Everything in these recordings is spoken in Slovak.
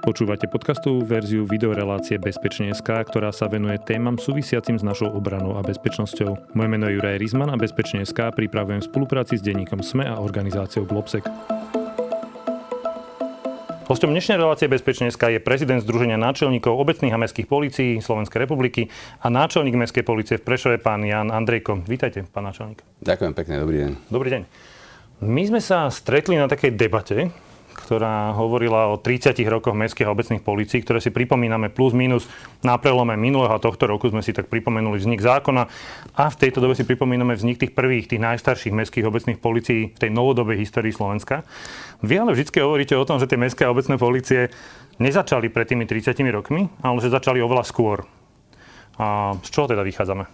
Počúvate podcastovú verziu videorelácie Bezpečne.sk, ktorá sa venuje témam súvisiacim s našou obranou a bezpečnosťou. Moje meno je Juraj Rizman a Bezpečne.sk pripravujem v spolupráci s denníkom SME a organizáciou Globsec. Hostom dnešnej relácie Bezpečne.sk je prezident Združenia náčelníkov obecných a mestských polícií Slovenskej republiky a náčelník mestskej policie v Prešove, pán Jan Andrejko. Vítajte, pán náčelník. Ďakujem pekne, dobrý deň. Dobrý deň. My sme sa stretli na takej debate, ktorá hovorila o 30 rokoch mestských a obecných polícií, ktoré si pripomíname plus minus na prelome minulého a tohto roku sme si tak pripomenuli vznik zákona a v tejto dobe si pripomíname vznik tých prvých, tých najstarších mestských obecných polícií v tej novodobej histórii Slovenska. Vy ale vždy hovoríte o tom, že tie mestské a obecné polície nezačali pred tými 30 rokmi, ale že začali oveľa skôr. A z čoho teda vychádzame?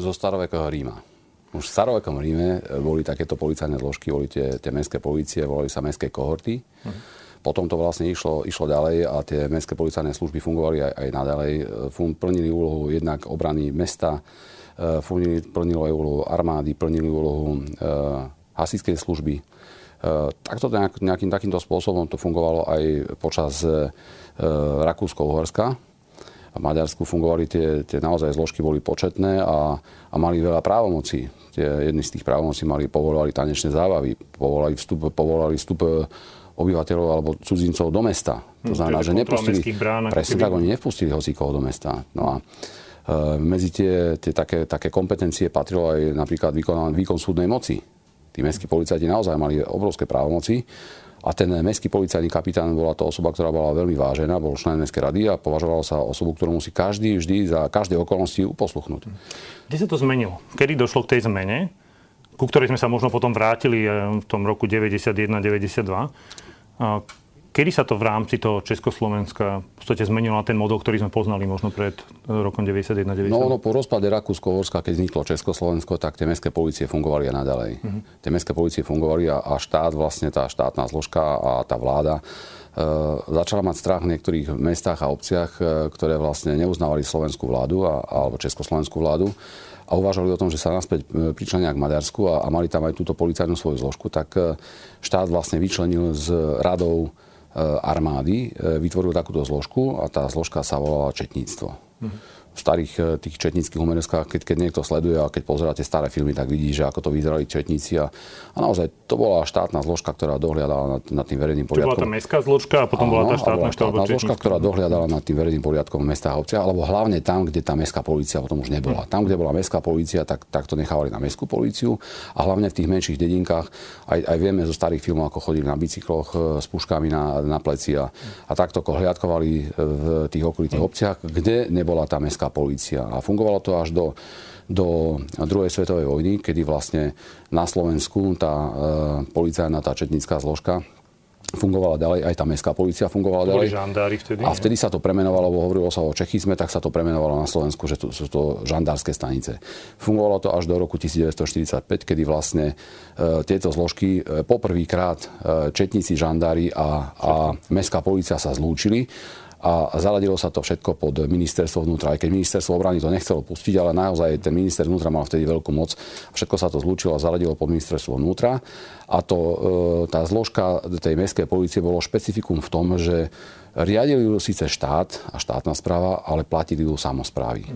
Zo starovekého Ríma. Už v starovekom Ríme e, boli takéto policajné zložky, boli tie, tie mestské policie, volali sa mestské kohorty. Uh-huh. Potom to vlastne išlo, išlo ďalej a tie mestské policajné služby fungovali aj, aj naďalej. E, fun, plnili úlohu jednak obrany mesta, e, plnili, plnilo aj úlohu armády, plnili úlohu e, hasičskej služby. E, takto nejak, nejakým takýmto spôsobom to fungovalo aj počas e, Rakúsko-Uhorska, v Maďarsku fungovali tie, tie naozaj zložky, boli početné a, a mali veľa právomocí. Tie, jedny z tých právomocí mali, povolovali tanečné zábavy, povolali vstup, povolali vstup e, obyvateľov alebo cudzincov do mesta. To hm, znamená, že nepustili, presne tak, oni nevpustili hocikoho do mesta. No a e, medzi tie, tie také, také kompetencie patrilo aj napríklad výkon, výkon súdnej moci. Tí mestskí policajti naozaj mali obrovské právomoci a ten mestský policajný kapitán bola to osoba, ktorá bola veľmi vážená, bol člen mestskej rady a považoval sa osobu, ktorú musí každý vždy za každé okolnosti uposluchnúť. Kde sa to zmenilo? Kedy došlo k tej zmene, ku ktorej sme sa možno potom vrátili eh, v tom roku 91-92? Kedy sa to v rámci toho Československa v podstate zmenilo na ten model, ktorý sme poznali možno pred e, rokom 91-92? No, no po rozpade Rakúsko-Horska, keď vzniklo Československo, tak tie mestské policie fungovali aj naďalej. Uh-huh. Tie mestské policie fungovali a, a štát, vlastne tá štátna zložka a tá vláda e, začala mať strach v niektorých mestách a obciach, e, ktoré vlastne neuznávali slovenskú vládu a, alebo československú vládu a uvažovali o tom, že sa naspäť pričlenia k Maďarsku a, a mali tam aj túto policajnú svoju zložku, tak štát vlastne vyčlenil z radou Eh, armády eh, vytvoril takúto zložku a tá zložka sa volala četníctvo. Mm-hmm starých eh, tých četnických umeneskách, keď, keď niekto sleduje a keď pozeráte staré filmy, tak vidí, že ako to vyzerali četníci. A, a naozaj to bola štátna zložka, ktorá dohliadala nad, nad tým verejným poriadkom. Čiže bola tá mestská zložka a potom Áno, bola tá štátna, štátna zložka, ktorá dohliadala nad tým verejným poriadkom v mestách a obciach, alebo hlavne tam, kde tá mestská polícia potom už nebola. Tam, kde bola mestská polícia, tak, tak to nechávali na mestskú políciu a hlavne v tých menších dedinkách aj, aj vieme zo starých filmov, ako chodili na bicykloch eh, s puškami na, na pleci a, a takto hliadkovali v tých okolitých obciach, kde nebola tá mestská polícia. A fungovalo to až do, do druhej svetovej vojny, kedy vlastne na Slovensku tá e, policajná, tá četnická zložka fungovala ďalej, aj tá mestská policia fungovala ďalej. žandári vtedy. A vtedy sa to premenovalo, lebo hovorilo sa o čechizme, tak sa to premenovalo na Slovensku, že to, sú to žandárske stanice. Fungovalo to až do roku 1945, kedy vlastne e, tieto zložky e, poprvýkrát e, četníci, žandári a, a mestská policia sa zlúčili a zaradilo sa to všetko pod ministerstvo vnútra. Aj keď ministerstvo obrany to nechcelo pustiť, ale naozaj ten minister vnútra mal vtedy veľkú moc. Všetko sa to zlúčilo a zaradilo pod ministerstvo vnútra. A to, e, tá zložka tej mestskej policie bolo špecifikum v tom, že riadili ju síce štát a štátna správa, ale platili ju samozprávy.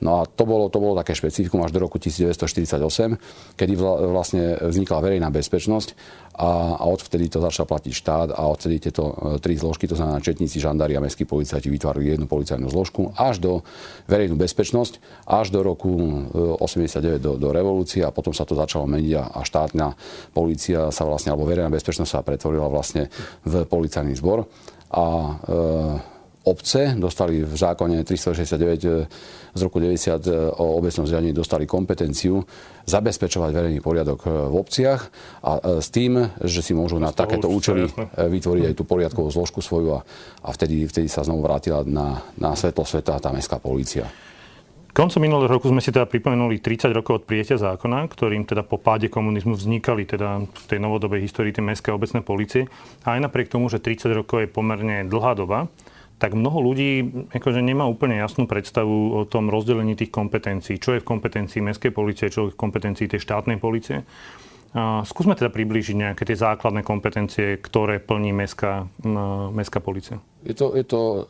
No a to bolo, to bolo také špecifikum až do roku 1948, kedy vlastne vznikla verejná bezpečnosť a, a odvtedy to začal platiť štát a odvtedy tieto e, tri zložky, to znamená četníci, žandári a mestskí policajti vytvárali jednu policajnú zložku až do verejnú bezpečnosť, až do roku 89 e, do, do revolúcie a potom sa to začalo meniť a štátna policia sa vlastne, alebo verejná bezpečnosť sa pretvorila vlastne v policajný zbor a e, obce dostali v zákone 369 e, z roku 90 e, o obecnom zriadení dostali kompetenciu zabezpečovať verejný poriadok v obciach a s tým, že si môžu na takéto účely vytvoriť aj tú poriadkovú zložku svoju a, a vtedy, vtedy sa znovu vrátila na, na svetlo sveta tá mestská polícia. Koncom minulého roku sme si teda pripomenuli 30 rokov od prijatia zákona, ktorým teda po páde komunizmu vznikali teda v tej novodobej histórii tie mestské obecné policie. A aj napriek tomu, že 30 rokov je pomerne dlhá doba, tak mnoho ľudí akože nemá úplne jasnú predstavu o tom rozdelení tých kompetencií. Čo je v kompetencii mestskej policie, čo je v kompetencii tej štátnej policie. Skúsme teda priblížiť nejaké tie základné kompetencie, ktoré plní mestská, mestská policia. Je to, je to uh,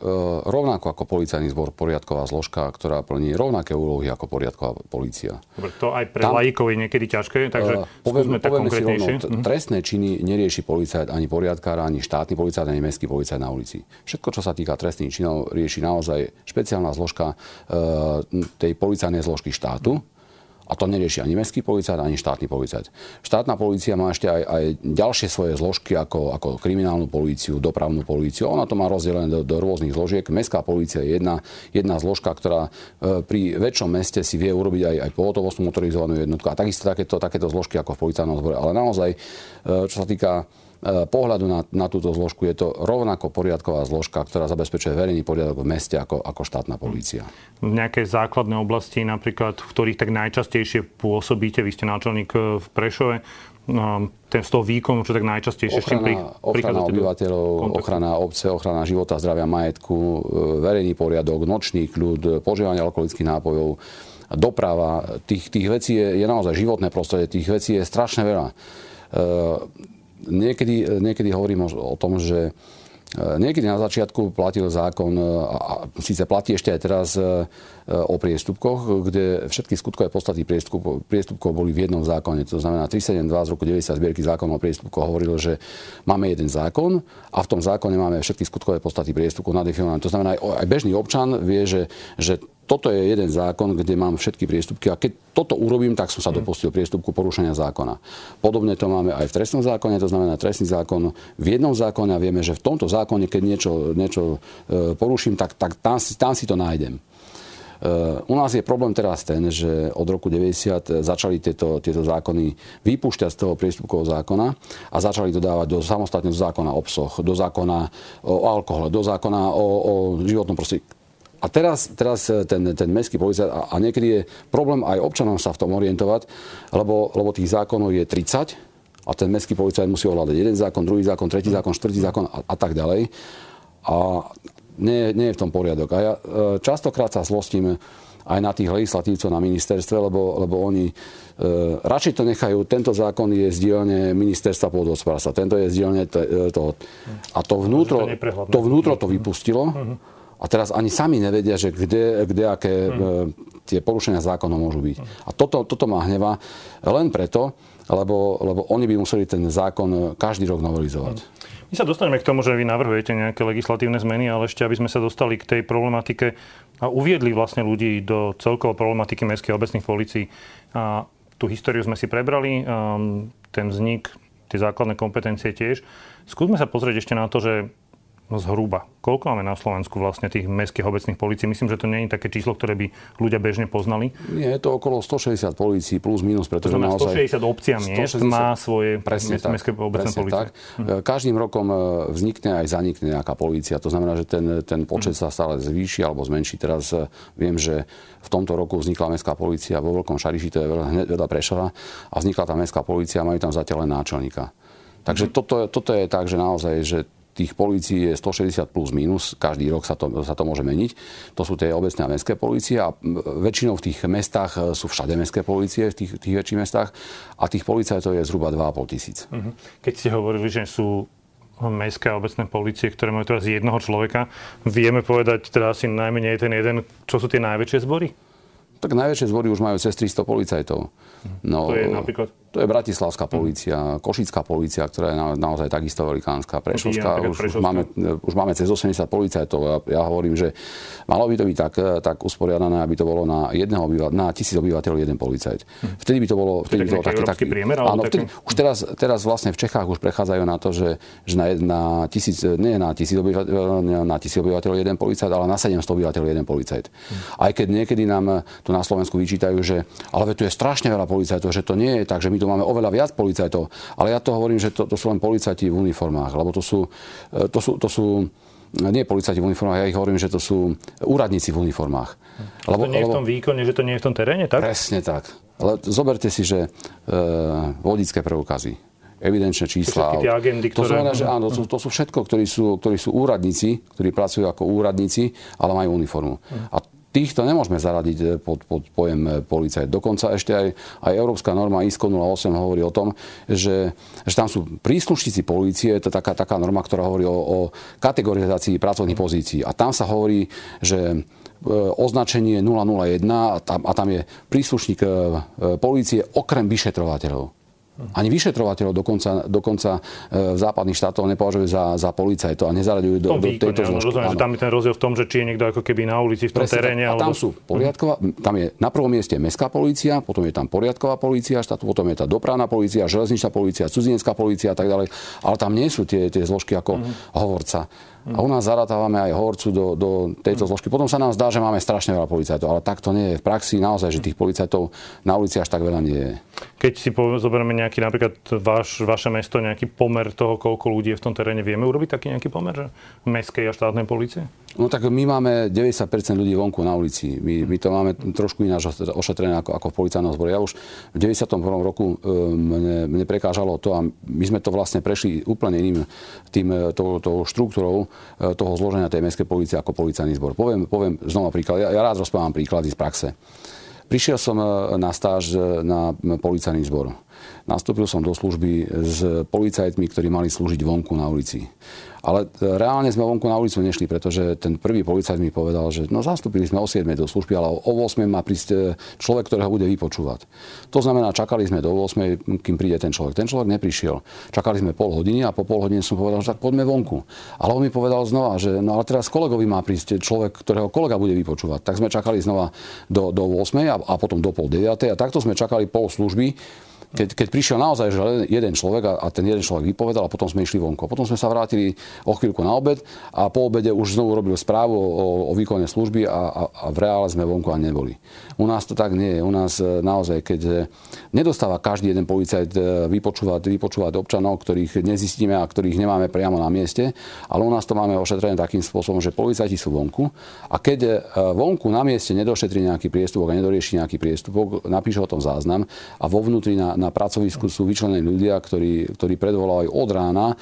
rovnako ako policajný zbor, poriadková zložka, ktorá plní rovnaké úlohy ako poriadková policia. Dobre, to aj pre Tam, laikov je niekedy ťažké, takže uh, poviem, tak konkrétnejšie. Rovno, t- mhm. trestné činy nerieši policajt ani poriadkár, ani štátny policajt, ani mestský policajt na ulici. Všetko, čo sa týka trestných činov, rieši naozaj špeciálna zložka uh, tej policajnej zložky štátu. A to nerieši ani mestský policajt, ani štátny policajt. Štátna policia má ešte aj, aj ďalšie svoje zložky, ako, ako kriminálnu políciu, dopravnú políciu. Ona to má rozdelené do, do rôznych zložiek. Mestská polícia je jedna, jedna zložka, ktorá e, pri väčšom meste si vie urobiť aj, aj pohotovostnú motorizovanú jednotku. A takisto takéto, takéto zložky ako v policajnom zbore. Ale naozaj, e, čo sa týka pohľadu na, na túto zložku je to rovnako poriadková zložka, ktorá zabezpečuje verejný poriadok v meste ako, ako štátna polícia. V nejakej základnej oblasti, napríklad, v ktorých tak najčastejšie pôsobíte, vy ste náčelník e, v Prešove, no, ten z toho výkonu, čo tak najčastejšie ochrana, pri, ochrana obyvateľov, kontaktu. ochrana obce, ochrana života, zdravia, majetku, e, verejný poriadok, nočný kľud, požívanie alkoholických nápojov, doprava. Tých, tých vecí je, je naozaj životné prostredie, tých vecí je strašne veľa niekedy, niekedy hovorím o, tom, že e, Niekedy na začiatku platil zákon, e, a síce platí ešte aj teraz e, o priestupkoch, kde všetky skutkové podstaty priestupkov boli v jednom zákone. To znamená 372 z roku 90 zbierky zákon o priestupkoch hovoril, že máme jeden zákon a v tom zákone máme všetky skutkové podstaty priestupkov nadefinované. To znamená, aj bežný občan vie, že, že toto je jeden zákon, kde mám všetky priestupky a keď toto urobím, tak som sa dopustil priestupku porušenia zákona. Podobne to máme aj v trestnom zákone, to znamená trestný zákon v jednom zákone a vieme, že v tomto zákone, keď niečo, niečo e, poruším, tak, tak tam, tam si to nájdem. E, u nás je problém teraz ten, že od roku 90 začali tieto, tieto zákony vypúšťať z toho priestupkového zákona a začali dodávať do samostatného zákona o psoch, do zákona o alkohole, do zákona o, o životnom prostredí a teraz, teraz eh, ten, ten mestský policajt, a, a niekedy je problém aj občanom sa v tom orientovať, lebo, lebo tých zákonov je 30 a ten mestský policajt musí ovládať jeden zákon, druhý zákon, tretí zákon, štvrtý zákon a, a tak ďalej. A nie, nie je v tom poriadok. A ja eh, častokrát sa zlostím aj na tých legislatívcov na ministerstve, lebo, lebo oni e, radšej to nechajú, tento zákon je z dielne ministerstva pôdohospodárstva, tento je z dielne toho. A to vnútro to, vnútro to vypustilo. Uh-huh a teraz ani sami nevedia, že kde, kde aké hmm. tie porušenia zákonov môžu byť. A toto, toto má hneva len preto, lebo, lebo oni by museli ten zákon každý rok novelizovať. My sa dostaneme k tomu, že vy navrhujete nejaké legislatívne zmeny, ale ešte aby sme sa dostali k tej problematike a uviedli vlastne ľudí do celkovej problematiky mestských obecných policií. A tú históriu sme si prebrali, ten vznik, tie základné kompetencie tiež. Skúsme sa pozrieť ešte na to, že zhruba. Koľko máme na Slovensku vlastne tých mestských obecných polícií? Myslím, že to nie je také číslo, ktoré by ľudia bežne poznali. Nie, je to okolo 160 polícií plus minus, pretože to naozaj... 160 obcí a miest 160... má svoje presne tak, mestské obecné polície. Tak. Hm. Každým rokom e, vznikne aj zanikne nejaká polícia. To znamená, že ten, ten počet hm. sa stále zvýši alebo zmenší. Teraz e, viem, že v tomto roku vznikla mestská polícia vo Veľkom Šariši, to je hneď vedľa Prešova, a vznikla tá mestská polícia, majú tam zatiaľ len náčelníka. Takže hm. toto, toto je tak, že naozaj, že tých polícií je 160 plus minus, každý rok sa to, sa to môže meniť. To sú tie obecné a mestské polície a väčšinou v tých mestách e, sú všade mestské polície, v tých, tých väčších mestách a tých policajtov je zhruba 2,5 tisíc. Mhm. Keď ste hovorili, že sú mestské a obecné policie, ktoré majú teraz jednoho človeka, vieme povedať teda asi najmenej ten jeden, čo sú tie najväčšie zbory? Tak najväčšie zbory už majú cez 300 policajtov. No, to je napríklad? To je Bratislavská polícia, Košická polícia, ktorá je na, naozaj takisto velikánska. Prešovská, už, už, máme, už máme cez 80 policajtov. Ja, ja hovorím, že malo by to byť tak, tak usporiadané, aby to bolo na, jedného obyvateľ, na tisíc obyvateľov jeden policajt. Hm. Vtedy by to bolo... Vtedy by to bolo taký, taký, priemer, áno, vtedy, už teraz, teraz vlastne v Čechách už prechádzajú na to, že, že na, na tisíc, nie na tisíc, obyvateľov, na tisíc obyvateľov jeden policajt, ale na 700 obyvateľov jeden policajt. Hm. Aj keď niekedy nám tu na Slovensku vyčítajú, že ale tu je strašne veľa policajtov, že to nie je tak, že my tu máme oveľa viac policajtov. Ale ja to hovorím, že to, to sú len policajti v uniformách, lebo to sú, e, to sú, to sú nie policajti v uniformách, ja ich hovorím, že to sú úradníci v uniformách. Lebo, to nie je v tom výkone, že to nie je v tom teréne, tak? Presne tak. Ale zoberte si, že e, vodické preukazy, evidenčné čísla. Všetky tie agendy, ktoré... To znamená, že áno, to, to sú všetko, ktorí sú, ktorí sú úradníci, ktorí pracujú ako úradníci, ale majú uniformu. A týchto nemôžeme zaradiť e, pod, pod pojem e, policajt. Dokonca ešte aj, aj Európska norma ISCO 08 hovorí o tom, že, že tam sú príslušníci polície, to je taká, taká norma, ktorá hovorí o, o kategorizácii pracovných pozícií. A tam sa hovorí, že e, označenie 001 a tam, a tam je príslušník polície okrem vyšetrovateľov. Ani vyšetrovateľov dokonca, dokonca e, v západných štátoch nepovažujú za, za policajtov a nezaraďujú do, do tejto zložky. Rozumiem, že tam je ten rozdiel v tom, že či je niekto ako keby na ulici v tom Presne, teréne. A tam sú poriadková, tam je na prvom mieste mestská polícia, potom je tam poriadková polícia štátu, potom je tá dopravná polícia, železničná polícia, cudzinecká polícia a tak ďalej. Ale tam nie sú tie, tie zložky ako mm. hovorca. A u nás zaratávame aj hovorcu do, do tejto zložky. Potom sa nám zdá, že máme strašne veľa policajtov, ale tak to nie je v praxi. Naozaj, že tých policajtov na ulici až tak veľa nie je. Keď si zoberieme nejaký napríklad váš, vaše mesto, nejaký pomer toho, koľko ľudí je v tom teréne, vieme urobiť taký nejaký pomer, že mestskej a štátnej policie? No tak my máme 90% ľudí vonku na ulici. My, my to máme trošku ináč ošetrené ako, ako v policajnom zbore. Ja už v 91. roku e, mne, mne prekážalo to a my sme to vlastne prešli úplne iným tým, e, tou, tou štruktúrou e, toho zloženia tej mestskej policie ako policajný zbor. Poviem, poviem znova príklad. Ja, ja rád rozprávam príklady z praxe. Prišiel som na stáž na policajný zbor. Nastúpil som do služby s policajtmi, ktorí mali slúžiť vonku na ulici. Ale reálne sme vonku na ulicu nešli, pretože ten prvý policajt mi povedal, že no zastúpili sme o 7 do služby, ale o 8 má prísť e, človek, ktorého bude vypočúvať. To znamená, čakali sme do 8, kým príde ten človek. Ten človek neprišiel. Čakali sme pol hodiny a po pol hodine som povedal, že tak poďme vonku. Ale on mi povedal znova, že no ale teraz kolegovi má prísť človek, ktorého kolega bude vypočúvať. Tak sme čakali znova do, do 8 a, a potom do pol 9 a takto sme čakali pol služby keď, keď prišiel naozaj že jeden človek a, a ten jeden človek vypovedal a potom sme išli vonku. Potom sme sa vrátili o chvíľku na obed a po obede už znovu robil správu o, o výkone služby a, a, a v reále sme vonku a neboli. U nás to tak nie je. U nás e, naozaj, keď e, nedostáva každý jeden policajt e, vypočúvať, vypočúvať občanov, ktorých nezistíme a ktorých nemáme priamo na mieste, ale u nás to máme ošetrené takým spôsobom, že policajti sú vonku a keď vonku na mieste nedošetrí nejaký priestupok a nedorieši nejaký priestupok, napíše o tom záznam a vo vnútri na, na pracovisku sú vyčlenení ľudia, ktorí, ktorí predvolávajú od rána e,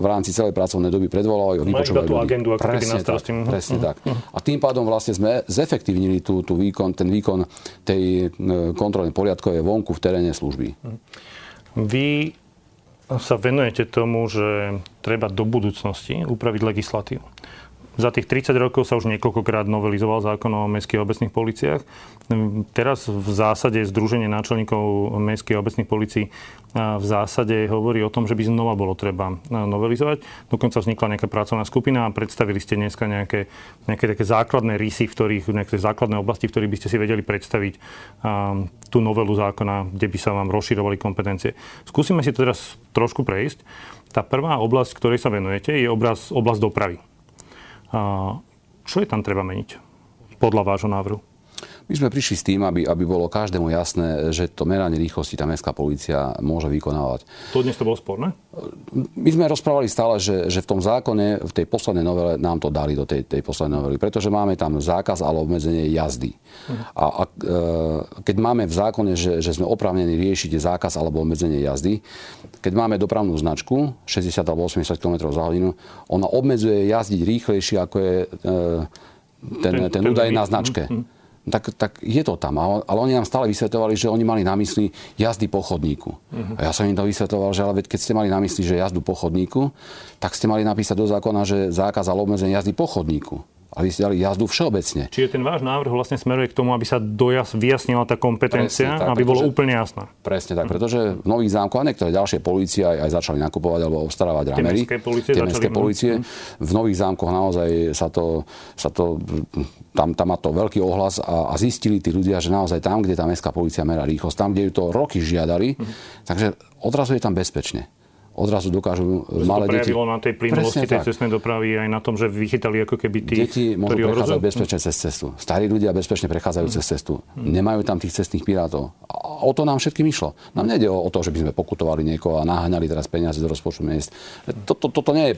v rámci celej pracovnej doby predvolávajú vypočúvajú tú agendu, ako presne tak, mhm. presne uh-huh. tak. A tým pádom vlastne sme zefektívnili tú, tú výkon, ten výkon tej e, kontrolnej poriadkovej vonku v teréne služby. Mhm. Vy sa venujete tomu, že treba do budúcnosti upraviť legislatívu. Za tých 30 rokov sa už niekoľkokrát novelizoval zákon o mestských obecných policiách. Teraz v zásade Združenie náčelníkov mestských obecných policií v zásade hovorí o tom, že by znova bolo treba novelizovať. Dokonca vznikla nejaká pracovná skupina a predstavili ste dneska nejaké, nejaké také základné rysy, v ktorých, nejaké základné oblasti, v ktorých by ste si vedeli predstaviť tú novelu zákona, kde by sa vám rozširovali kompetencie. Skúsime si to teraz trošku prejsť. Tá prvá oblasť, ktorej sa venujete, je obraz, oblasť dopravy. Čo je tam treba meniť podľa vášho návrhu? My sme prišli s tým, aby, aby bolo každému jasné, že to meranie rýchlosti tá mestská policia môže vykonávať. To dnes to bolo sporné? My sme rozprávali stále, že, že v tom zákone, v tej poslednej novele nám to dali do tej, tej poslednej novely, pretože máme tam zákaz alebo obmedzenie jazdy. Uh-huh. A, a e, keď máme v zákone, že, že sme oprávnení riešiť zákaz alebo obmedzenie jazdy, keď máme dopravnú značku 60 alebo 80 km za hodinu, ona obmedzuje jazdiť rýchlejšie, ako je e, ten, ten, ten údaj na značke. Uh-huh tak, tak je to tam. Ale oni nám stále vysvetovali, že oni mali na mysli jazdy po chodníku. Uh-huh. A ja som im to vysvetoval, že ale veď keď ste mali na mysli, že jazdu po chodníku, tak ste mali napísať do zákona, že zákaz alebo obmedzenie jazdy po chodníku aby ste dali jazdu všeobecne. Čiže ten váš návrh vlastne smeruje k tomu, aby sa dojas vyjasnila tá kompetencia, tak, aby pretože, bolo úplne jasná. Presne tak, pretože v Nových zámkoch a niektoré ďalšie policie aj, aj začali nakupovať alebo obstarávať ramery. Tie policie. Tie mestské policie. V Nových zámkoch naozaj sa to, sa to tam, tam má to veľký ohlas a, a zistili tí ľudia, že naozaj tam, kde tá mestská policia merá rýchlosť, tam, kde ju to roky žiadali, mm. takže odrazu je tam bezpečne odrazu dokážu to malé deti... To na tej plynulosti tej cestnej dopravy aj na tom, že vychytali ako keby tých, Deti môžu prechádzať bezpečne cez cestu. Starí ľudia bezpečne prechádzajú cez cestu. Nemajú tam tých cestných pirátov. A o to nám všetkým išlo. Nám nejde o, to, že by sme pokutovali niekoho a naháňali teraz peniaze do rozpočtu miest. Toto to, to, to nie je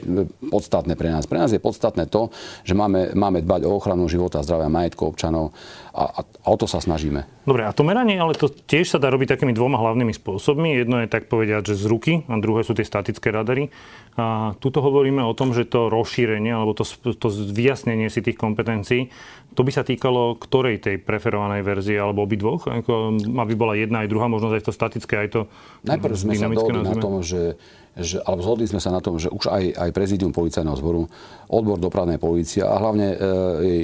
podstatné pre nás. Pre nás je podstatné to, že máme, máme dbať o ochranu života, zdravia, majetku občanov a, a, a o to sa snažíme. Dobre, a to meranie, ale to tiež sa dá robiť takými dvoma hlavnými spôsobmi. Jedno je tak povedať, že z ruky a druhé sú tie statické radary. A tuto hovoríme o tom, že to rozšírenie alebo to, to vyjasnenie si tých kompetencií, to by sa týkalo ktorej tej preferovanej verzie alebo obidvoch? Ako, aby bola jedna aj druhá, možno aj to statické, aj to Najprv sme sa dohodli na tom, že že, alebo zhodli sme sa na tom, že už aj, aj prezidium policajného zboru, odbor dopravnej policie a hlavne e,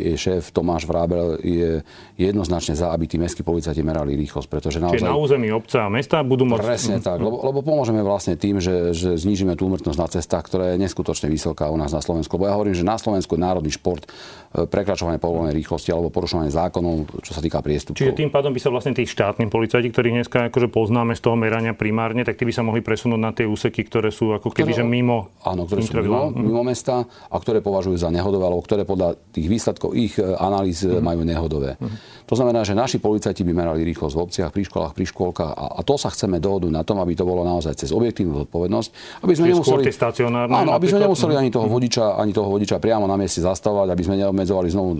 jej šéf Tomáš Vrábel je jednoznačne za, aby tí mestskí policajti merali rýchlosť. Pretože naozaj, Čiže na území obca a mesta budú môcť... Presne mm. tak, lebo, lebo pomôžeme vlastne tým, že, že znížime tú úmrtnosť na cestách, ktorá je neskutočne vysoká u nás na Slovensku. Lebo ja hovorím, že na Slovensku je národný šport e, prekračovanie povolenej rýchlosti alebo porušovanie zákonov, čo sa týka priestupkov. Čiže tým pádom by sa vlastne tí štátni policajti, ktorých dneska akože poznáme z toho merania primárne, tak tí by sa mohli presunúť na tie úseky, ktoré sú ako keby že mimo Áno, ktoré sú mimo, mimo mesta a ktoré považujú za nehodové, alebo ktoré podľa tých výsledkov ich e, analýz mm. majú nehodové. Mm. To znamená, že naši policajti by merali rýchlosť v obciach, pri školách, pri škôlkach a, a to sa chceme dohodnúť na tom, aby to bolo naozaj cez objektívnu zodpovednosť, aby sme nemuseli, áno, aby sme nemuseli ani toho, mhm. vodiča, ani toho vodiča priamo na mieste zastavovať, aby sme neobmedzovali znovu e,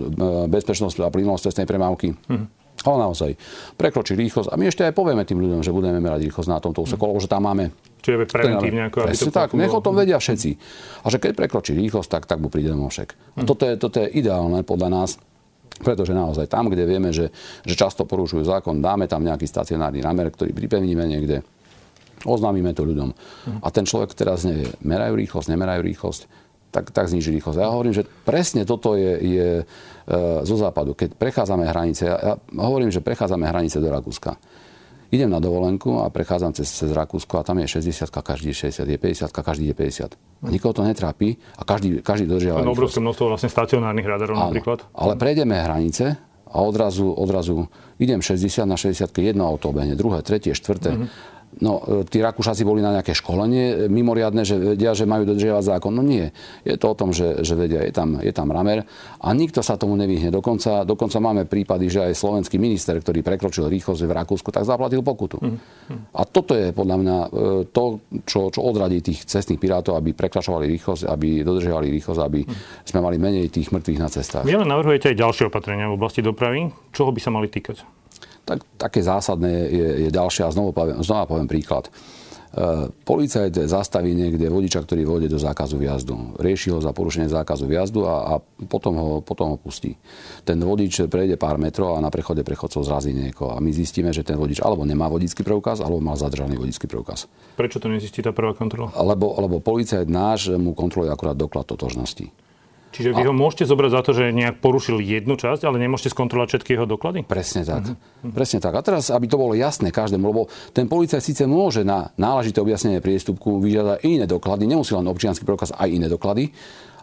bezpečnosť a plynulosť cestnej premávky. Mm. Ale naozaj, prekročí rýchlosť. A my ešte aj povieme tým ľuďom, že budeme merať rýchlosť na tomto úseku, lebo že tam máme Čiže preventívne ako aby to tak, nech o tom vedia všetci. A že keď prekročí rýchlosť, tak, tak mu príde mošek. A toto je, toto je ideálne podľa nás, pretože naozaj tam, kde vieme, že, že často porušujú zákon, dáme tam nejaký stacionárny ramer, ktorý pripevníme niekde, oznámime to ľuďom. A ten človek teraz nevie, merajú rýchlosť, nemerajú rýchlosť, tak, tak zniží rýchlosť. Ja hovorím, že presne toto je, je e, zo západu. Keď prechádzame hranice, ja, ja hovorím, že prechádzame hranice do Rakúska. Idem na dovolenku a prechádzam cez, cez Rakúsko a tam je 60, každý je 60, je 50, každý je 50. A nikoho to netrápi a každý, každý dodržiava. To obrovské množstvo vlastne stacionárnych radarov Áno, napríklad. Ale prejdeme hranice a odrazu, odrazu idem 60 na 60, jedno auto obehne, druhé, tretie, štvrté. Mm-hmm No, e, tí Rakúšaci boli na nejaké školenie mimoriadne, že vedia, že majú dodržiavať zákon. No nie. Je to o tom, že, že vedia, je tam, je tam ramer a nikto sa tomu nevyhne. Dokonca, dokonca máme prípady, že aj slovenský minister, ktorý prekročil rýchlosť v Rakúsku, tak zaplatil pokutu. Mm. A toto je podľa mňa e, to, čo, čo odradí tých cestných pirátov, aby prekračovali rýchlosť, aby dodržiavali rýchlosť, aby mm. sme mali menej tých mŕtvych na cestách. Vy ale navrhujete aj ďalšie opatrenia v oblasti dopravy. Čoho by sa mali týkať? Tak také zásadné je, je ďalšia. A znovu poviem, znova poviem príklad. E, policajt zastaví niekde vodiča, ktorý vode do zákazu vjazdu. Rieši ho za porušenie zákazu vjazdu a, a potom, ho, potom ho pustí. Ten vodič prejde pár metrov a na prechode prechodcov zrazí niekoho. A my zistíme, že ten vodič alebo nemá vodický preukaz, alebo mal zadržaný vodický preukaz. Prečo to nezistí tá prvá kontrola? Lebo, lebo policajt náš mu kontroluje akurát doklad totožnosti. Čiže vy ho môžete zobrať za to, že nejak porušil jednu časť, ale nemôžete skontrolovať všetky jeho doklady? Presne tak. Uh-huh. Presne tak. A teraz, aby to bolo jasné každému, lebo ten policajt síce môže na náležité objasnenie priestupku vyžiadať iné doklady, nemusí len občianský preukaz, aj iné doklady,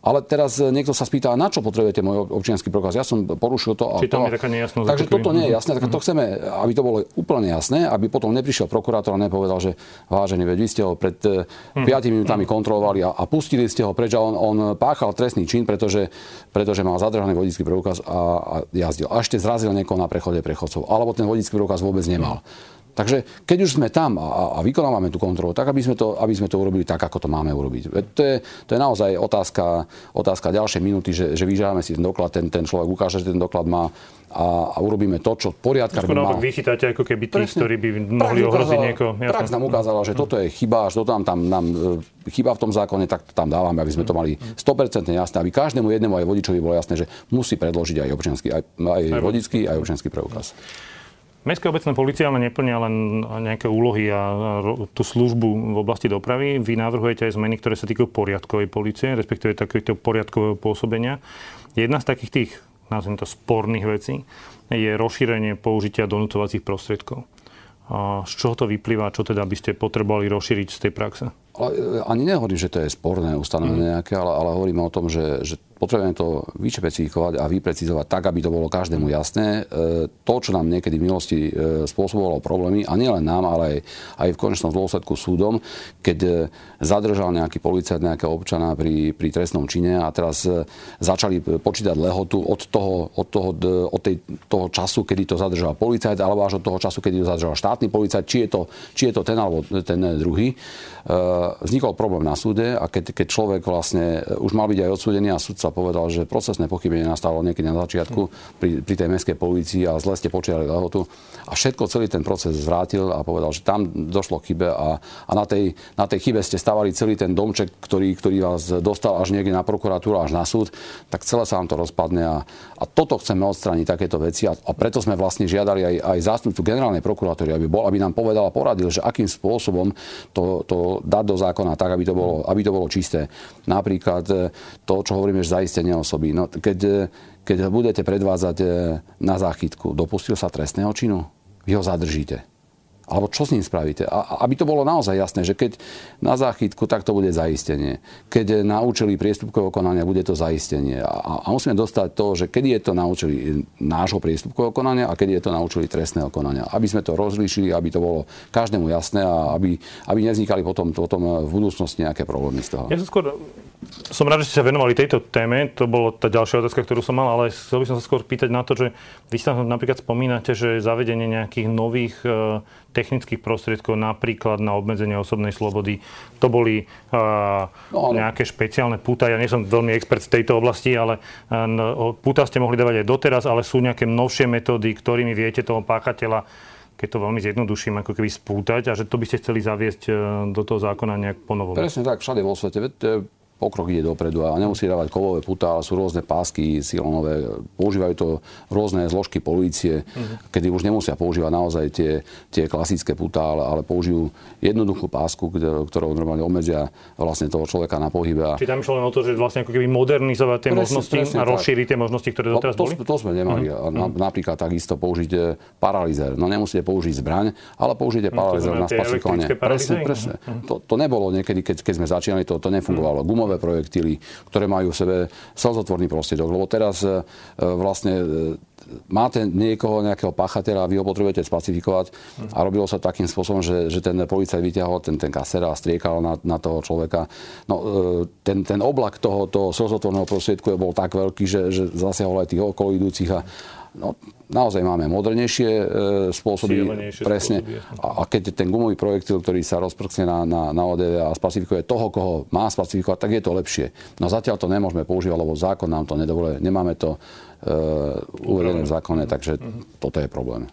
ale teraz e, niekto sa spýta, na čo potrebujete môj občianský preukaz? Ja som porušil to a Či tam to. je taká nejasnosť. Takže toto nie je jasné. Tak to chceme, aby to bolo úplne jasné, aby potom neprišiel prokurátor a nepovedal, že vážený, veď vy ste ho pred 5 hm. minútami kontrolovali a, a pustili ste ho preč a on, on páchal trestný čin, pretože, pretože mal zadržaný vodický preukaz a, a jazdil. A ešte zrazil niekoho na prechode prechodcov. Alebo ten vodický preukaz vôbec nemal. Takže keď už sme tam a, a vykonávame tú kontrolu, tak aby sme, to, aby sme to urobili tak, ako to máme urobiť. To je, to je naozaj otázka, otázka ďalšej minúty, že, že vyžiadame si ten doklad, ten, ten človek ukáže, že ten doklad má a, a urobíme to, čo poriadkar by mal. vychytáte ako keby tých, ktorí by mohli ohroziť niekoho. Prax nám ukázala, že toto je chyba, že toto nám tam nám, e, chyba v tom zákone, tak to tam dávame, aby sme to mali 100% jasné, aby každému jednému aj vodičovi bolo jasné, že musí predložiť aj občiansky, aj, aj, aj vodický, aj občianský preukaz. Mestská obecná policia ale neplnia len nejaké úlohy a tú službu v oblasti dopravy. Vy navrhujete aj zmeny, ktoré sa týkajú poriadkovej policie, respektíve takéto poriadkového pôsobenia. Jedna z takých tých, nazviem to, sporných vecí je rozšírenie použitia donúcovacích prostriedkov. Z čoho to vyplýva? Čo teda by ste potrebovali rozšíriť z tej praxe? Ale ani nehovorím, že to je sporné ustanovenie mm. nejaké, ale, ale hovoríme o tom, že, že potrebujeme to vyšpecifikovať a vyprecizovať tak, aby to bolo každému jasné. E, to, čo nám niekedy v minulosti e, spôsobovalo problémy, a nielen nám, ale aj, aj v konečnom dôsledku súdom, keď e, zadržal nejaký policajt nejakého občana pri, pri trestnom čine a teraz začali počítať lehotu od toho, od toho, od tej, toho času, kedy to zadržal policajt, alebo až od toho času, kedy to zadržal štátny policajt, či je to, či je to ten alebo ten druhý vznikol problém na súde a keď, keď človek vlastne už mal byť aj odsúdený a sudca povedal, že procesné pochybenie nastalo niekedy na začiatku pri, pri tej mestskej policii a zle ste počiali lehotu. A všetko celý ten proces zvrátil a povedal, že tam došlo k chybe a, a na, tej, na tej chybe ste stavali celý ten domček, ktorý, ktorý vás dostal až niekde na prokuratúru, až na súd, tak celé sa vám to rozpadne a, a toto chceme odstrániť takéto veci. A, a preto sme vlastne žiadali aj, aj zástupcu generálnej prokuratúry, aby, bol, aby nám povedal a poradil, že akým spôsobom to, to dať do zákona tak, aby to bolo, aby to bolo čisté. Napríklad e, to, čo hovoríme, že zaistenie osoby. No, keď, e, keď budete predvádzať e, na záchytku, dopustil sa trestného činu? Vy ho zadržíte alebo čo s ním spravíte? A, aby to bolo naozaj jasné, že keď na záchytku, tak to bude zaistenie. Keď na účely priestupkového konania bude to zaistenie. A, a musíme dostať to, že kedy je to na účely nášho priestupkového konania a kedy je to na účely trestného konania. Aby sme to rozlíšili, aby to bolo každému jasné a aby, aby nevznikali potom, potom v budúcnosti nejaké problémy z toho. Ja som skôr som rád, že ste sa venovali tejto téme. To bola tá ďalšia otázka, ktorú som mal, ale chcel by som sa skôr pýtať na to, že vy sa napríklad spomínate, že zavedenie nejakých nových e, technických prostriedkov, napríklad na obmedzenie osobnej slobody, to boli uh, no, nejaké špeciálne puta. Ja nie som veľmi expert v tejto oblasti, ale uh, puta ste mohli dávať aj doteraz, ale sú nejaké novšie metódy, ktorými viete toho páchateľa keď to veľmi zjednoduším, ako keby spútať a že to by ste chceli zaviesť do toho zákona nejak ponovom. Presne tak, všade vo svete pokrok ide dopredu a nemusí dávať kovové puta, ale sú rôzne pásky silonové. Používajú to rôzne zložky polície, uh-huh. kedy už nemusia používať naozaj tie, tie klasické puta, ale, ale použijú jednoduchú pásku, ktorou normálne obmedzia vlastne toho človeka na pohybe. A... Či tam išlo len o to, že vlastne ako keby modernizovať tie presne, možnosti presne, a rozšíriť tie možnosti, ktoré doteraz no, to, boli? To sme nemali. Uh-huh. Na, napríklad takisto použiť e, paralizer. No nemusíte použiť zbraň, ale použite no, paralizer no, na spacikovanie. Presne, presne. Uh-huh. To, to nebolo niekedy, keď, keď sme začínali, to, to nefungovalo. Uh-huh gumové projektily, ktoré majú v sebe slzotvorný prostriedok. Lebo teraz e, vlastne e, máte niekoho, nejakého pachateľa a vy ho potrebujete spacifikovať a robilo sa takým spôsobom, že, že ten policajt vyťahol ten, ten kaser a striekal na, na toho človeka. No, e, ten, ten oblak toho, toho slzotvorného prostriedku bol tak veľký, že, že zasiahol aj tých okolidúcich a, No, naozaj máme modernejšie e, spôsoby. Presne. Spôsoby, a, a keď ten gumový projektil, ktorý sa rozprskne na, na, na ODV a spacifikuje toho, koho má spacifikovať, tak je to lepšie. No zatiaľ to nemôžeme používať, lebo zákon nám to nedovoluje. Nemáme to e, uvedené v zákone, takže uh-huh. toto je problém.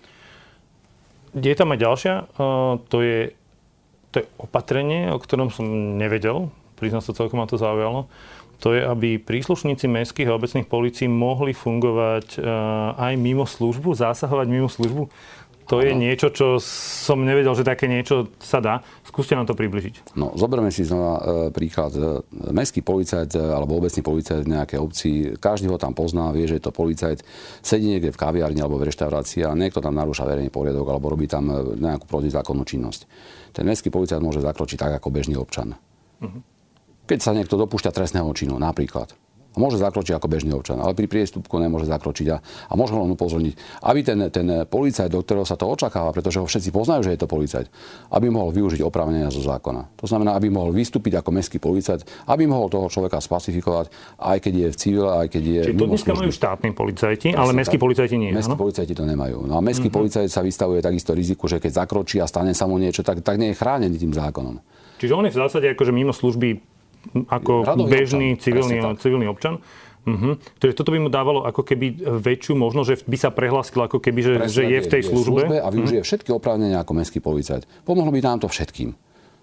Je tam aj ďalšia, uh, to, je, to je opatrenie, o ktorom som nevedel, priznám sa celkom ma to zaujalo to je, aby príslušníci mestských a obecných policií mohli fungovať uh, aj mimo službu, zásahovať mimo službu. To ano. je niečo, čo som nevedel, že také niečo sa dá. Skúste nám to približiť. No, zoberme si znova e, príklad. E, mestský policajt alebo obecný policajt v nejakej obci, každý ho tam pozná, vie, že je to policajt, sedí niekde v kaviarni alebo v reštaurácii a niekto tam narúša verejný poriadok alebo robí tam nejakú protizákonnú činnosť. Ten mestský policajt môže zakročiť tak ako bežný občan. Uh-huh keď sa niekto dopúšťa trestného činu, napríklad. Môže zakročiť ako bežný občan, ale pri priestupku nemôže zakročiť a, a môže len upozorniť, aby ten, ten policajt, do ktorého sa to očakáva, pretože ho všetci poznajú, že je to policajt, aby mohol využiť oprávnenia zo zákona. To znamená, aby mohol vystúpiť ako mestský policajt, aby mohol toho človeka spacifikovať, aj keď je v civile, aj keď je Čiže to dneska majú štátni policajti, Presne, ale mestskí policajti nie. Mestskí policajti to nemajú. No a mestský mm-hmm. policajt sa vystavuje takisto riziku, že keď zakročí a stane sa mu niečo, tak, tak nie je chránený tým zákonom. Čiže on je v zásade akože mimo služby ako Radový bežný občan, civilný, civilný občan. Uh-huh. toto by mu dávalo ako keby väčšiu možnosť, že by sa prehlásil ako keby, že, že je v tej je, službe. Službe a využije uh-huh. všetky oprávnenia ako mestský policajt. Pomohlo by nám to všetkým.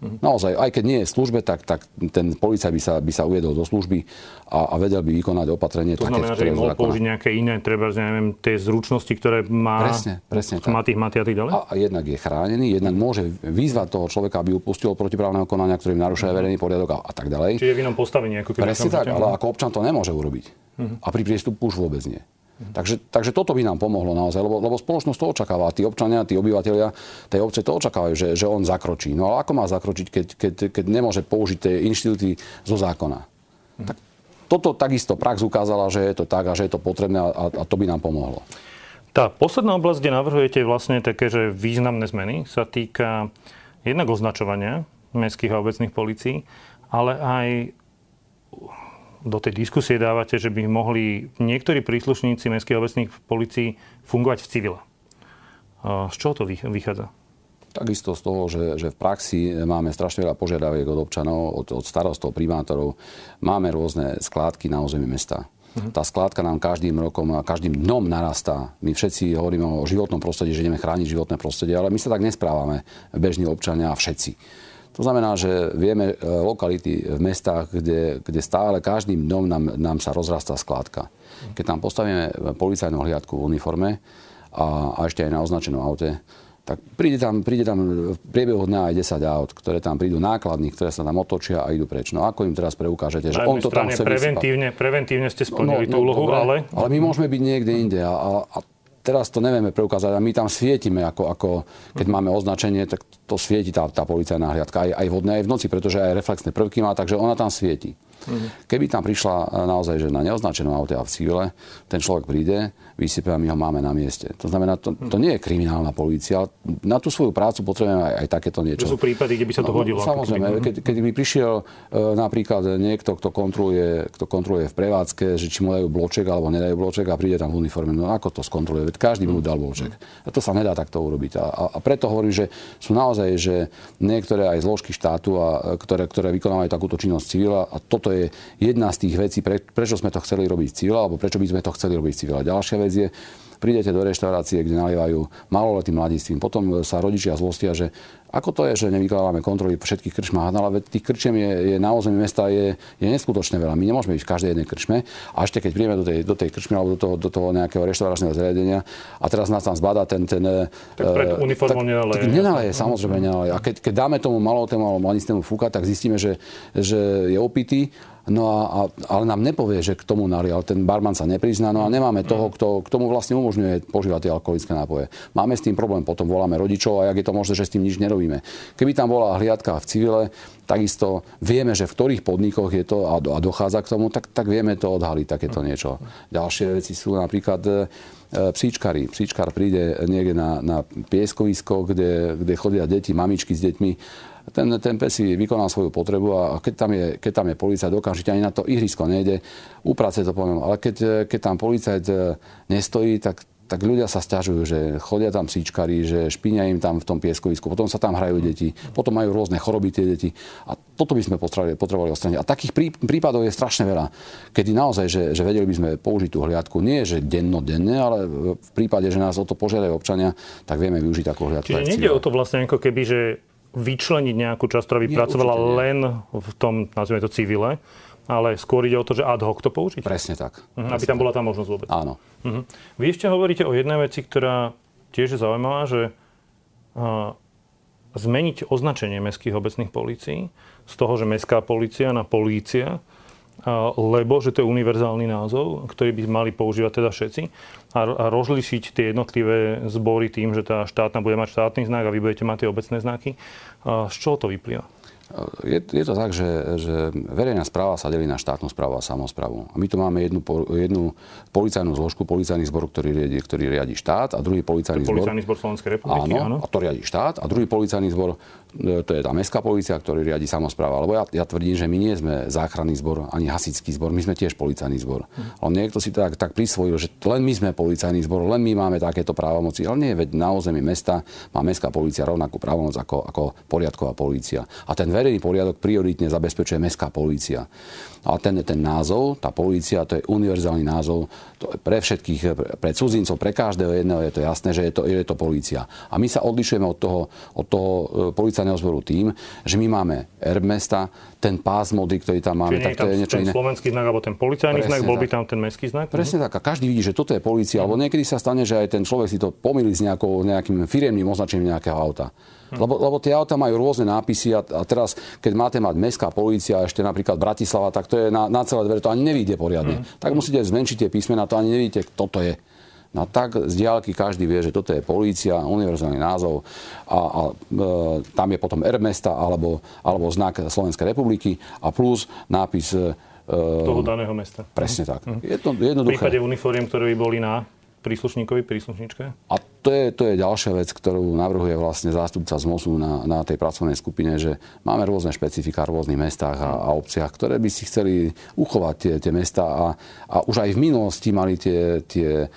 Mhm. Naozaj, aj keď nie je v službe, tak, tak ten policajt by sa, by sa uviedol do služby a, a vedel by vykonať opatrenie. To znamená, také, že by mohol použiť nejaké iné, treba, neviem, tie zručnosti, ktoré má, presne, presne má tých, má tých a tak ďalej? A, jednak je chránený, jednak môže vyzvať toho človeka, aby upustil protiprávneho konania, ktorým narúša verejný poriadok a, a tak ďalej. Čiže je v inom postavení. Ako presne tak, ale ako občan to nemôže urobiť. Uh-huh. A pri priestupu už vôbec nie. Takže, takže toto by nám pomohlo naozaj, lebo, lebo spoločnosť to očakáva. Tí občania, tí obyvateľia tej obce to očakávajú, že, že on zakročí. No ale ako má zakročiť, keď, keď, keď nemôže použiť tie inštitúty zo zákona? Hm. Tak toto takisto prax ukázala, že je to tak a že je to potrebné a, a to by nám pomohlo. Tá posledná oblasť, kde navrhujete vlastne také, že významné zmeny, sa týka jednak označovania mestských a obecných policií, ale aj do tej diskusie dávate, že by mohli niektorí príslušníci mestských obecných policií fungovať v civile. Z čoho to vychádza? Takisto z toho, že, že v praxi máme strašne veľa požiadaviek od občanov, od, od starostov, primátorov. Máme rôzne skládky na území mesta. Uh-huh. Tá skládka nám každým rokom a každým dňom narastá. My všetci hovoríme o životnom prostredí, že ideme chrániť životné prostredie, ale my sa tak nesprávame, bežní občania a všetci. To znamená, že vieme e, lokality v mestách, kde, kde stále každým dňom nám, nám sa rozrastá skládka. Keď tam postavíme policajnú hliadku v uniforme a, a ešte aj na označenom aute, tak príde tam, príde tam v priebehu dňa aj 10 aut, ktoré tam prídu nákladní, ktoré sa tam otočia a idú preč. No ako im teraz preukážete, že on to tam chce preventívne, preventívne ste splnili no, no, tú úlohu, dobre, ale... Ale my môžeme byť niekde inde a, a, a teraz to nevieme preukázať a my tam svietime, ako, ako keď máme označenie, tak to svieti tá, tá policajná hliadka aj, aj vodné, aj v noci, pretože aj reflexné prvky má, takže ona tam svieti. Mm. Keby tam prišla e, naozaj že na neoznačenom aute a v civile, ten človek príde, vysype a my ho máme na mieste. To znamená, to, to nie je kriminálna polícia. Na tú svoju prácu potrebujeme aj, aj takéto niečo. To sú prípady, kde by sa to no, hodilo. No, samozrejme, keď, keď by prišiel uh, napríklad niekto, kto kontroluje, kto kontroluje v prevádzke, že či mu dajú bloček alebo nedajú bloček a príde tam v uniforme, no ako to skontroluje? Veď každý mu dal bloček. A to sa nedá takto urobiť. A, a, a preto hovorím, že sú naozaj, že niektoré aj zložky štátu, a, ktoré, ktoré vykonávajú takúto činnosť civila a toto je jedna z tých vecí, pre, prečo sme to chceli robiť civila, alebo prečo by sme to chceli robiť civila. Ďalšia vec je, prídete do reštaurácie, kde nalievajú maloletým mladistvím. Potom sa rodičia zlostia, že ako to je, že nevykladávame kontroly v všetkých krčmách? No ale tých krčiem je, je na území mesta je, je neskutočne veľa. My nemôžeme byť v každej jednej krčme. A ešte keď príjeme do tej, do tej krčmy alebo do toho, do toho nejakého reštauračného zariadenia a teraz nás tam zbadá ten... ten tak pred uh, uniformou nenaleje. Tak nenaleje, samozrejme nenaleje. A keď, keď dáme tomu maloletému alebo mladistvému fúka, tak zistíme, že, že je opitý No a, a, ale nám nepovie, že k tomu nalial. Ten barman sa neprizná, no a nemáme toho, kto k tomu vlastne umožňuje požívať tie alkoholické nápoje. Máme s tým problém, potom voláme rodičov a jak je to možné, že s tým nič nerobíme. Keby tam bola hliadka v civile, takisto vieme, že v ktorých podnikoch je to a, a dochádza k tomu, tak, tak vieme to odhaliť, takéto niečo. Ďalšie veci sú napríklad e, psíčkari. Psíčkar príde niekde na, na pieskovisko, kde, kde chodia deti, mamičky s deťmi ten, ten pes si vykonal svoju potrebu a keď tam je, keď tam je policajt, okamžite ani na to ihrisko nejde, uprace to poviem, ale keď, keď tam policajt e, nestojí, tak, tak ľudia sa stiažujú, že chodia tam psíčkari, že špinia im tam v tom pieskovisku, potom sa tam hrajú deti, potom majú rôzne choroby tie deti. A toto by sme potrebovali, potrebovali odstraniť. A takých prí, prípadov je strašne veľa, kedy naozaj, že, že vedeli by sme použiť tú hliadku, nie že dennodenne, ale v prípade, že nás o to požiadajú občania, tak vieme využiť takú hliadku. Čiže nejde o to vlastne ako keby, že vyčleniť nejakú časť, ktorá by nie, pracovala len v tom, nazvime to civile, ale skôr ide o to, že ad hoc to použiť. Presne tak. Uh-huh, aby tam bola tá možnosť vôbec. Áno. Uh-huh. Vy ešte hovoríte o jednej veci, ktorá tiež je zaujímavá, že uh, zmeniť označenie mestských obecných polícií z toho, že mestská polícia na polícia, lebo že to je univerzálny názov, ktorý by mali používať teda všetci a, a rozlišiť tie jednotlivé zbory tým, že tá štátna bude mať štátny znak a vy budete mať tie obecné znaky. Z čoho to vyplýva? Je, je to tak, že, že verejná správa sa delí na štátnu správu a samozprávu. A my tu máme jednu, jednu policajnú zložku, policajný zbor, ktorý riadi, ktorý riadi štát a druhý policajný zbor... Policajný zbor Slovenskej republiky, áno, áno. A to riadi štát a druhý policajný zbor, to je tá mestská policia, ktorý riadi samozpráva. Lebo ja, ja tvrdím, že my nie sme záchranný zbor ani hasický zbor, my sme tiež policajný zbor. Hm. Ale niekto si tak, tak prisvojil, že len my sme policajný zbor, len my máme takéto právomoci. Ale nie, veď na území mesta má mestská policia rovnakú právomoc ako, ako poriadková polícia. A ten verejný poriadok prioritne zabezpečuje mestská A ten, ten názov, tá polícia, to je univerzálny názov to je pre všetkých, pre cudzincov, pre každého jedného je to jasné, že je to, je to polícia. A my sa odlišujeme od toho, od toho e, policajného zboru tým, že my máme erb mesta, ten pás mody, ktorý tam máme, tak to je niečo iné. slovenský znak alebo ten policajný znak, bol by tam ten mestský znak? Presne tak. A každý vidí, že toto je polícia. Alebo niekedy sa stane, že aj ten človek si to pomýli s nejakou, nejakým firemným označením nejakého auta. Lebo, lebo tie auta majú rôzne nápisy a, a teraz, keď máte mať mestská polícia ešte napríklad Bratislava, tak to je na, na celé dvere, to ani nevíde poriadne. Mm. Tak musíte zmenšiť tie písmena, to ani nevidíte, kto to je. No tak z diálky každý vie, že toto je polícia, univerzálny názov a, a e, tam je potom R mesta alebo, alebo znak Slovenskej republiky a plus nápis e, toho daného mesta. Presne tak. Mm. Jedno, jednoduché. V prípade uniformiem, ktoré by boli na príslušníkovi, príslušničke? A to je, to je ďalšia vec, ktorú navrhuje vlastne zástupca z MOSu na, na tej pracovnej skupine, že máme rôzne špecifika v rôznych mestách a, a obciach, ktoré by si chceli uchovať tie, tie mesta a, a už aj v minulosti mali tie, tie e,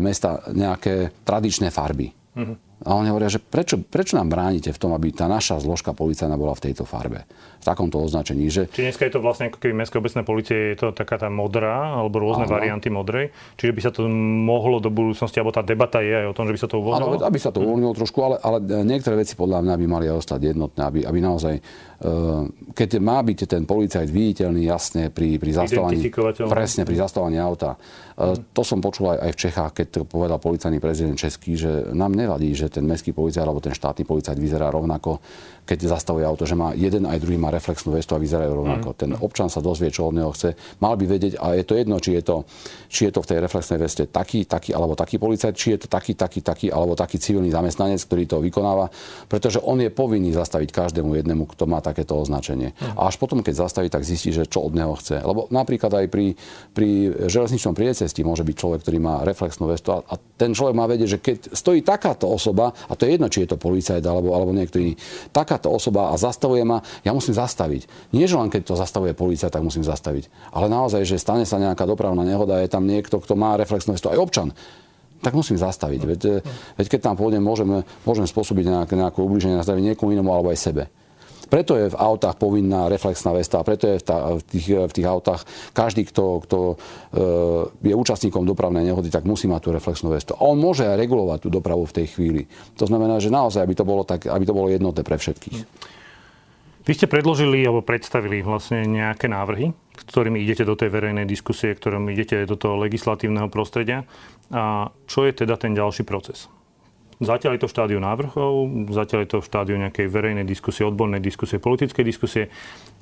mesta nejaké tradičné farby. Mm-hmm. A oni hovoria, že prečo, prečo nám bránite v tom, aby tá naša zložka policajná bola v tejto farbe, v takomto označení. Že... Či dneska je to vlastne ako keby Mestské obecné policie, je to taká tá modrá, alebo rôzne Áno. varianty modrej. Čiže by sa to mohlo do budúcnosti, alebo tá debata je aj o tom, že by sa to uvoľnilo? Áno, aby sa to uvoľnilo trošku, ale, ale niektoré veci podľa mňa by mali ostať jednotné, aby, aby naozaj, eh, keď má byť ten policajt viditeľný jasne pri, pri zastavovaní, presne pri zastavovaní auta, hmm. to som počul aj, aj v Čechách, keď to povedal policajný prezident Český, že nám nevadí, že ten mestský policajt alebo ten štátny policajt vyzerá rovnako, keď zastavuje auto, že má jeden aj druhý má reflexnú vestu a vyzerajú rovnako. Mm. Ten občan sa dozvie, čo od neho chce. Mal by vedieť, a je to jedno, či je to, či je to v tej reflexnej veste taký, taký alebo taký policajt, či je to taký, taký, taký alebo taký civilný zamestnanec, ktorý to vykonáva, pretože on je povinný zastaviť každému jednému, kto má takéto označenie. Mm. A až potom, keď zastaví, tak zistí, že čo od neho chce. Lebo napríklad aj pri, pri železničnom priecesti môže byť človek, ktorý má reflexnú vestu a, a ten človek má vedieť, že keď stojí takáto osoba, a to je jedno, či je to policajt alebo, alebo niekto iný, takáto osoba a zastavuje ma, ja musím zastaviť. Nie, že len keď to zastavuje policia, tak musím zastaviť. Ale naozaj, že stane sa nejaká dopravná nehoda, je tam niekto, kto má reflexnú vestu, aj občan tak musím zastaviť. Veď, veď keď tam pôjdem, môžem, môžem spôsobiť nejaké, nejaké ubliženie na zdravie niekomu inému alebo aj sebe. Preto je v autách povinná reflexná vesta preto je v, tá, v, tých, v tých autách každý, kto, kto e, je účastníkom dopravnej nehody, tak musí mať tú reflexnú vestu. On môže aj regulovať tú dopravu v tej chvíli. To znamená, že naozaj, aby to bolo, tak, aby to bolo jednotné pre všetkých. Vy ste predložili alebo predstavili vlastne nejaké návrhy, ktorými idete do tej verejnej diskusie, ktorými idete do toho legislatívneho prostredia. A čo je teda ten ďalší proces? Zatiaľ je to štádiu návrhov, zatiaľ je to štádiu nejakej verejnej diskusie, odbornej diskusie, politickej diskusie.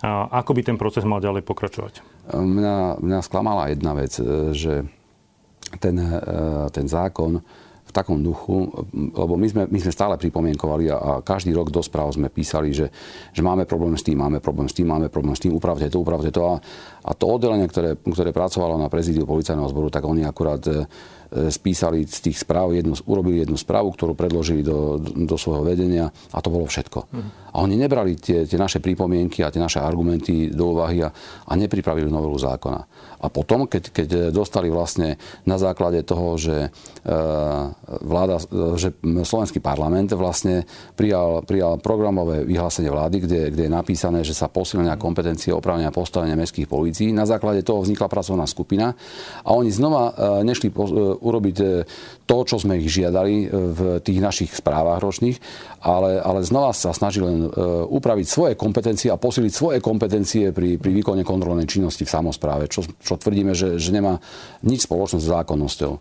Ako by ten proces mal ďalej pokračovať? Mňa, mňa sklamala jedna vec, e, že ten, e, ten zákon v takom duchu, lebo my sme, my sme stále pripomienkovali a, a každý rok do správ sme písali, že, že máme problém s tým, máme problém s tým, máme problém s tým, upravte to, upravte to. A, a to oddelenie, ktoré, ktoré pracovalo na prezídiu policajného zboru, tak oni akurát e, spísali z tých správ, jednu, urobili jednu správu, ktorú predložili do, do svojho vedenia a to bolo všetko. Mm. A oni nebrali tie, tie naše pripomienky a tie naše argumenty do úvahy a, a nepripravili novelu zákona. A potom, keď, keď dostali vlastne na základe toho, že e, vláda, že slovenský parlament vlastne prijal, prijal programové vyhlásenie vlády, kde, kde je napísané, že sa posilnia kompetencie opravenia postavenia mestských polícií. Na základe toho vznikla pracovná skupina a oni znova e, nešli e, urobiť e, to, čo sme ich žiadali v tých našich správach ročných, ale, ale znova sa snažili len upraviť svoje kompetencie a posiliť svoje kompetencie pri, pri výkone kontrolnej činnosti v samozpráve, čo, čo tvrdíme, že, že nemá nič spoločné s zákonnosťou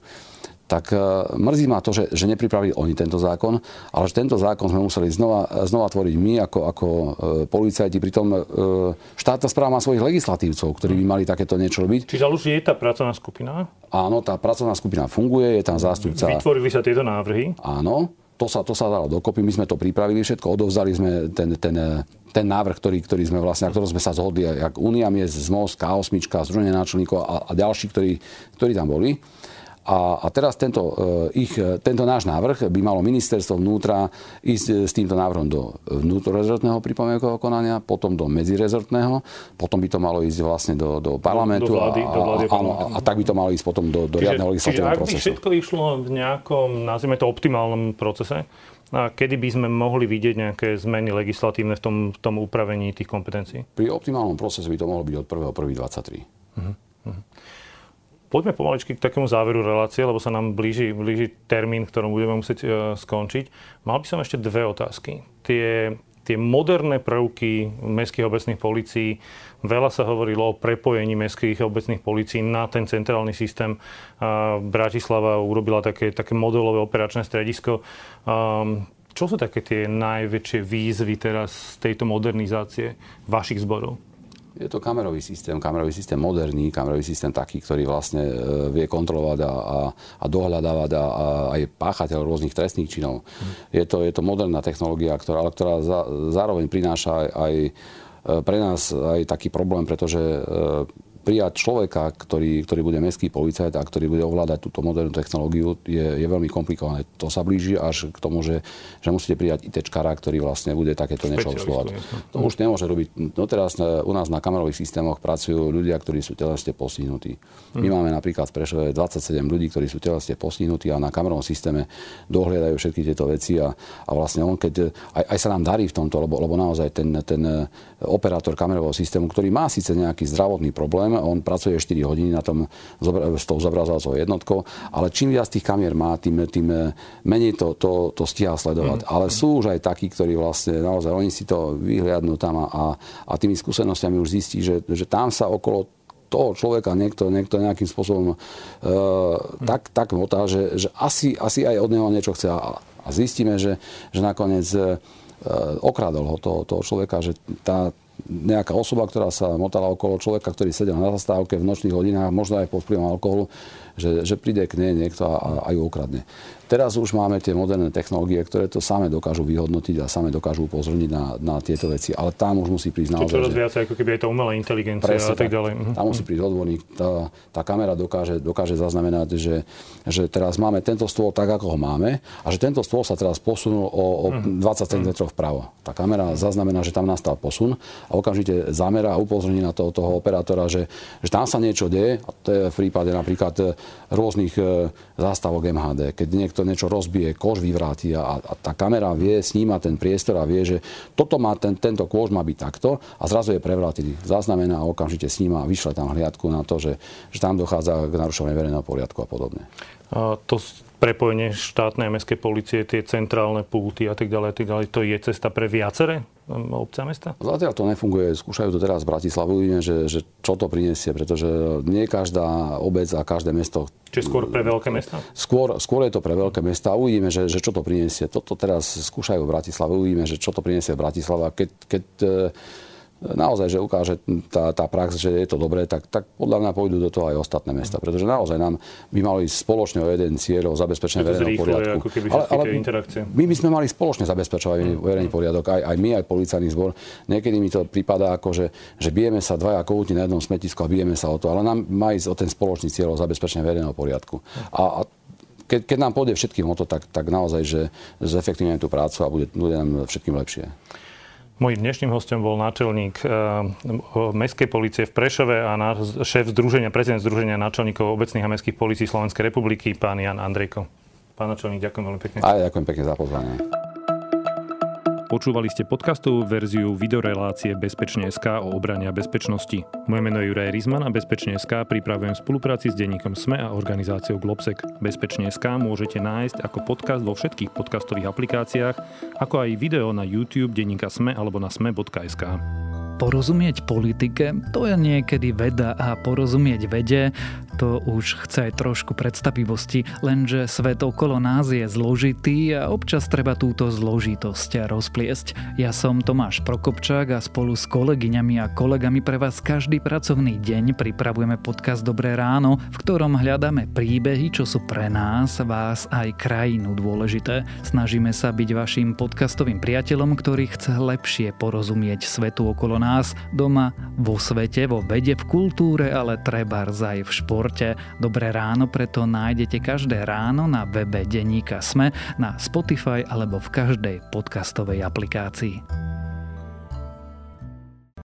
tak e, mrzí ma to, že, že nepripravili oni tento zákon, ale že tento zákon sme museli znova, znova tvoriť my ako, ako e, policajti. Pritom e, štátna správa má svojich legislatívcov, ktorí by mali takéto niečo robiť. Čiže už je tá pracovná skupina? Áno, tá pracovná skupina funguje, je tam zástupca. Vytvorili sa tieto návrhy? Áno, to sa, to sa dalo dokopy, my sme to pripravili všetko, odovzali sme ten, ten, ten návrh, ktorý, ktorý sme vlastne, na ktorom sme sa zhodli, jak Unia miest, ZMOS, K8, Združenie náčelníkov a, a ďalší, ktorí, ktorí tam boli. A, a teraz tento, e, ich, tento náš návrh by malo ministerstvo vnútra ísť e, s týmto návrhom do vnútorezortného pripomienkového konania, potom do medzirezortného, potom by to malo ísť vlastne do, do parlamentu do vlády, a, do vlády a, áno, a, tak by to malo ísť potom do, do čiže, riadneho legislatívneho procesu. Čiže ak by všetko išlo v nejakom, nazvime to, optimálnom procese, a kedy by sme mohli vidieť nejaké zmeny legislatívne v tom, v tom upravení tých kompetencií? Pri optimálnom procese by to mohlo byť od 1.1.23. Uh-huh. Poďme pomaličky k takému záveru relácie, lebo sa nám blíži, blíži termín, ktorom budeme musieť uh, skončiť. Mal by som ešte dve otázky. Tie, tie moderné prvky mestských obecných policií, veľa sa hovorilo o prepojení mestských obecných policií na ten centrálny systém. Uh, Bratislava urobila také, také modelové operačné stredisko. Um, čo sú také tie najväčšie výzvy teraz z tejto modernizácie vašich zborov? Je to kamerový systém, kamerový systém moderný, kamerový systém taký, ktorý vlastne e, vie kontrolovať a, a, a dohľadávať a, a aj páchateľ rôznych trestných činov. Hmm. Je, to, je to moderná technológia, ktorá, ale ktorá za, zároveň prináša aj, aj e, pre nás aj taký problém, pretože e, prijať človeka, ktorý, ktorý bude mestský policajt a ktorý bude ovládať túto modernú technológiu, je, je veľmi komplikované. To sa blíži až k tomu, že, že musíte prijať ITčkara, ktorý vlastne bude takéto niečo obsluhovať. To už nemôže robiť. No teraz u nás na kamerových systémoch pracujú ľudia, ktorí sú telesne postihnutí. My hm. máme napríklad v Prešove 27 ľudí, ktorí sú telesne postihnutí a na kamerovom systéme dohliadajú všetky tieto veci a, a vlastne on, keď aj, aj sa nám darí v tomto, lebo, lebo naozaj ten, ten operátor kamerového systému, ktorý má síce nejaký zdravotný problém, on pracuje 4 hodiny na tom s tou zobrazovacou jednotkou, ale čím viac tých kamier má, tým, tým menej to, to, to stíha sledovať. Mm. Ale sú už aj takí, ktorí vlastne naozaj, oni si to vyhliadnú tam a, a, tými skúsenostiami už zistí, že, že tam sa okolo toho človeka niekto, niekto nejakým spôsobom hmm. tak, tak motá, že, že asi, asi aj od neho niečo chce. A, a zistíme, že, že nakoniec uh, okradol ho toho, toho človeka, že tá, nejaká osoba, ktorá sa motala okolo človeka, ktorý sedel na zastávke v nočných hodinách, možno aj pod vplyvom alkoholu, že, že príde k nej niekto a, a ju ukradne. Teraz už máme tie moderné technológie, ktoré to same dokážu vyhodnotiť a same dokážu upozorniť na, na tieto veci. Ale tam už musí prísť naozaj... čoraz viac, ako keby je to umelá inteligencia a tak, tak ďalej. Mhm. Tam musí prísť odborník. Tá, tá kamera dokáže, dokáže zaznamenať, že, že teraz máme tento stôl tak, ako ho máme a že tento stôl sa teraz posunul o, o 20 cm vpravo. Tá kamera zaznamená, že tam nastal posun a okamžite zamera a upozorní na toho, toho operátora, že, že tam sa niečo deje. A to je v prípade napríklad e, rôznych e, zástavok MHD. Keď niekto niečo rozbije, kož vyvráti a, a tá kamera vie, sníma ten priestor a vie, že toto má, ten, tento kôž má byť takto a zrazu je prevrátený. Zaznamená a okamžite sníma a vyšle tam hliadku na to, že, že tam dochádza k narušovaniu verejného poriadku a podobne. A to prepojenie štátnej a mestskej policie, tie centrálne pulty a tak ďalej, tak ďalej, to je cesta pre viaceré um, obce a mesta? Zatiaľ to nefunguje. Skúšajú to teraz v Bratislavu. Uvidíme, že, že čo to priniesie, pretože nie každá obec a každé mesto... Čiže skôr pre veľké mesta? Skôr, skôr je to pre veľké mesta. Uvidíme, že, že čo to priniesie. Toto teraz skúšajú v Bratislave. Uvidíme, že čo to priniesie v Bratislave. Keď, keď naozaj, že ukáže tá, tá prax, že je to dobré, tak, tak podľa mňa pôjdu do toho aj ostatné mesta. Pretože naozaj nám by mali spoločne o jeden cieľ o zabezpečenie verejného poriadku. Ako keby ale, ale my by sme mali spoločne zabezpečovať mm. verejný poriadok, aj, aj my, aj policajný zbor. Niekedy mi to prípada ako, že, že bijeme sa dvaja kohúti na jednom smetisku a bijeme sa o to, ale nám má ísť o ten spoločný cieľ o zabezpečenie verejného poriadku. A, a keď, keď nám pôjde všetkým o to, tak, tak naozaj, že zefektívne tú prácu a bude, bude nám všetkým lepšie. Mojím dnešným hostom bol náčelník uh, Mestskej policie v Prešove a šéf združenia, prezident Združenia náčelníkov obecných a mestských policií Slovenskej republiky, pán Jan Andrejko. Pán náčelník, ďakujem veľmi pekne. A ďakujem pekne za pozvanie. Počúvali ste podcastovú verziu videorelácie Bezpečne.sk o obrane a bezpečnosti. Moje meno je Juraj Rizman a Bezpečne.sk pripravujem v spolupráci s denníkom SME a organizáciou Globsec. Bezpečne.sk môžete nájsť ako podcast vo všetkých podcastových aplikáciách, ako aj video na YouTube denníka SME alebo na sme.sk. Porozumieť politike, to je niekedy veda a porozumieť vede, to už chce aj trošku predstavivosti, lenže svet okolo nás je zložitý a občas treba túto zložitosť rozpliesť. Ja som Tomáš Prokopčák a spolu s kolegyňami a kolegami pre vás každý pracovný deň pripravujeme podcast Dobré ráno, v ktorom hľadáme príbehy, čo sú pre nás, vás aj krajinu dôležité. Snažíme sa byť vašim podcastovým priateľom, ktorý chce lepšie porozumieť svetu okolo nás, doma, vo svete, vo vede, v kultúre, ale treba aj v športe športe. Dobré ráno preto nájdete každé ráno na webe Deníka Sme, na Spotify alebo v každej podcastovej aplikácii.